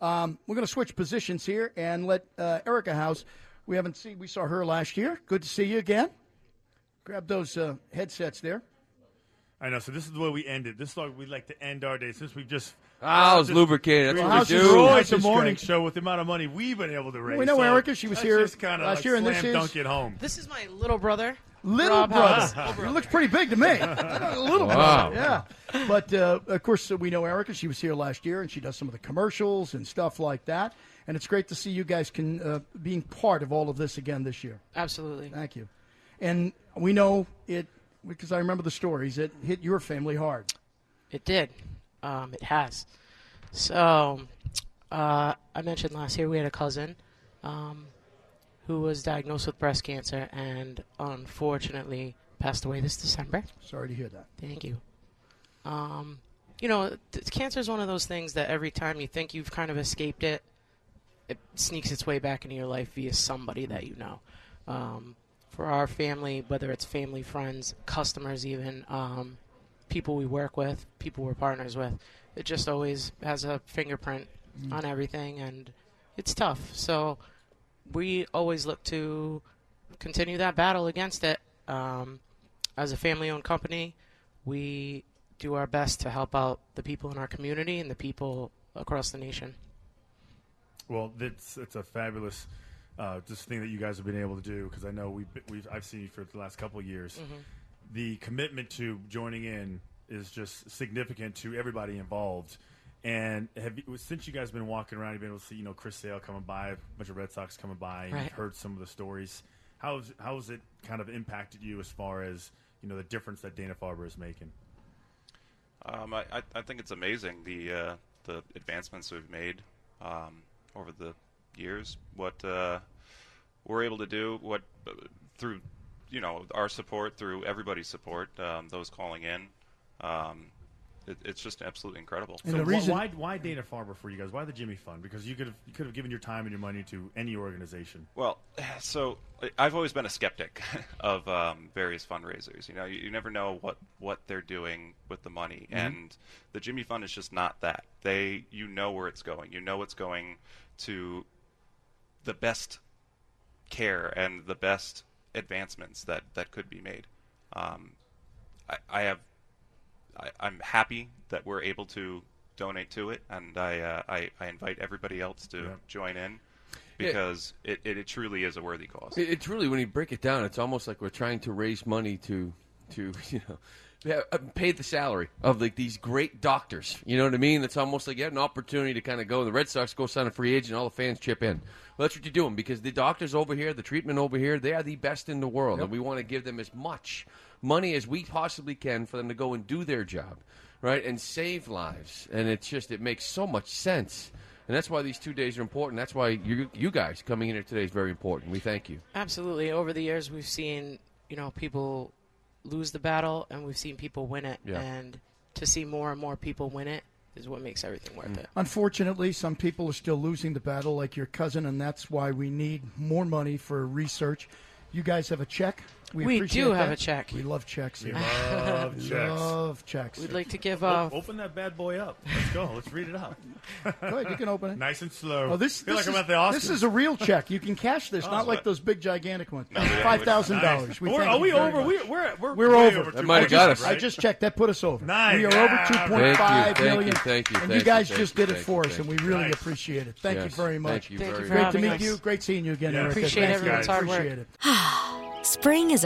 Um, we're going to switch positions here and let uh, Erica House. We haven't seen. We saw her last year. Good to see you again. Grab those uh, headsets there. I know. So this is the way we end it. This is like we like to end our day since we've just. Ah, it's just- lubricated. That's we what we do. destroyed House the morning great. show with the amount of money we've been able to raise. We know So Erica. She was that's here just kind of last like year, and this slam is- dunk it home. This is my little brother. Little Rob brother. House. It looks pretty big to me. little Wow. brother. Yeah. But uh, of course, we know Erica. She was here last year, and she does some of the commercials and stuff like that. And it's great to see you guys can uh, being part of all of this again this year. Absolutely. Thank you. And we know it because I remember the stories. It hit your family hard. It did. Um, it has. So, uh, I mentioned last year we had a cousin um, who was diagnosed with breast cancer and unfortunately passed away this December. Sorry to hear that. Thank you. Um, you know, th- cancer is one of those things that every time you think you've kind of escaped it, it sneaks its way back into your life via somebody that you know. Um, for our family, whether it's family, friends, customers, even um, people we work with, people we're partners with, it just always has a fingerprint on everything, and it's tough. So we always look to continue that battle against it. Um, as a family-owned company, we do our best to help out the people in our community and the people across the nation. Well, it's it's a fabulous uh, just thing that you guys have been able to do because I know we've we've I've seen you for the last couple of years. The commitment to joining in is just significant to everybody involved. And have you, since you guys have been walking around, you've been able to see you know Chris Sale coming by, a bunch of Red Sox coming by, and Right. you've heard some of the stories. How's how's it kind of impacted you as far as you know the difference that Dana Farber is making? Um, I, I, I think it's amazing the uh, the advancements we've made um, over the years. What uh, we're able to do, what uh, through you know our support, through everybody's support, um, those calling in, um, it, it's just absolutely incredible. And So the reason- why why Dana Farber for you guys? Why the Jimmy Fund? Because you could have you could have given your time and your money to any organization. Well, so I- I've always been a skeptic of um, various fundraisers. You know, you, you never know what, what they're doing with the money, and the Jimmy Fund is just not that. They, you know where it's going. You know it's going to the best care and the best advancements that that could be made. Um, I, I have, I, I'm happy that we're able to donate to it, and I, uh, I, I invite everybody else to Yeah. join in because it, it, it truly is a worthy cause. It- It's really when you break it down, it's almost like we're trying to raise money to, to you know, yeah, uh, pay the salary of like these great doctors. You know what I mean? It's almost like you had an opportunity to kind of go. The Red Sox go sign a free agent, all the fans chip in. Well, that's what you're doing because the doctors over here, the treatment over here, they are the best in the world, and we want to give them as much money as we possibly can for them to go and do their job, right, and save lives. And it's just it makes so much sense. And that's why these two days are important. That's why you, you guys coming in here today is very important. We thank you. Absolutely. Over the years, we've seen you know people lose the battle, and we've seen people win it. Yeah. And to see more and more people win it is what makes everything worth mm. it. Unfortunately, some people are still losing the battle, like your cousin, and that's why we need more money for research. You guys have a check We, We do have that. a check. We love checks. We here. love We checks. love checks. We'd like to give O- uh, open that bad boy up. Let's go. Let's read it out. Go ahead, you can open it. Nice and slow. Oh, this, this like is, the this is a real check. You can cash this, not like those big gigantic ones. Five thousand dollars. Nice. We're- we over? We, we're we're, We're over. over. That might have got us. I just checked. That put us over. Nice. We are over two point five million. thank you, thank you, million. thank you, And you guys just did it for us, and we really appreciate it. Thank you very much. Thank you Thank you very for Great to meet you. Great seeing you again, Appreciate Thank everyone's hard work. Appreciate it. Spring is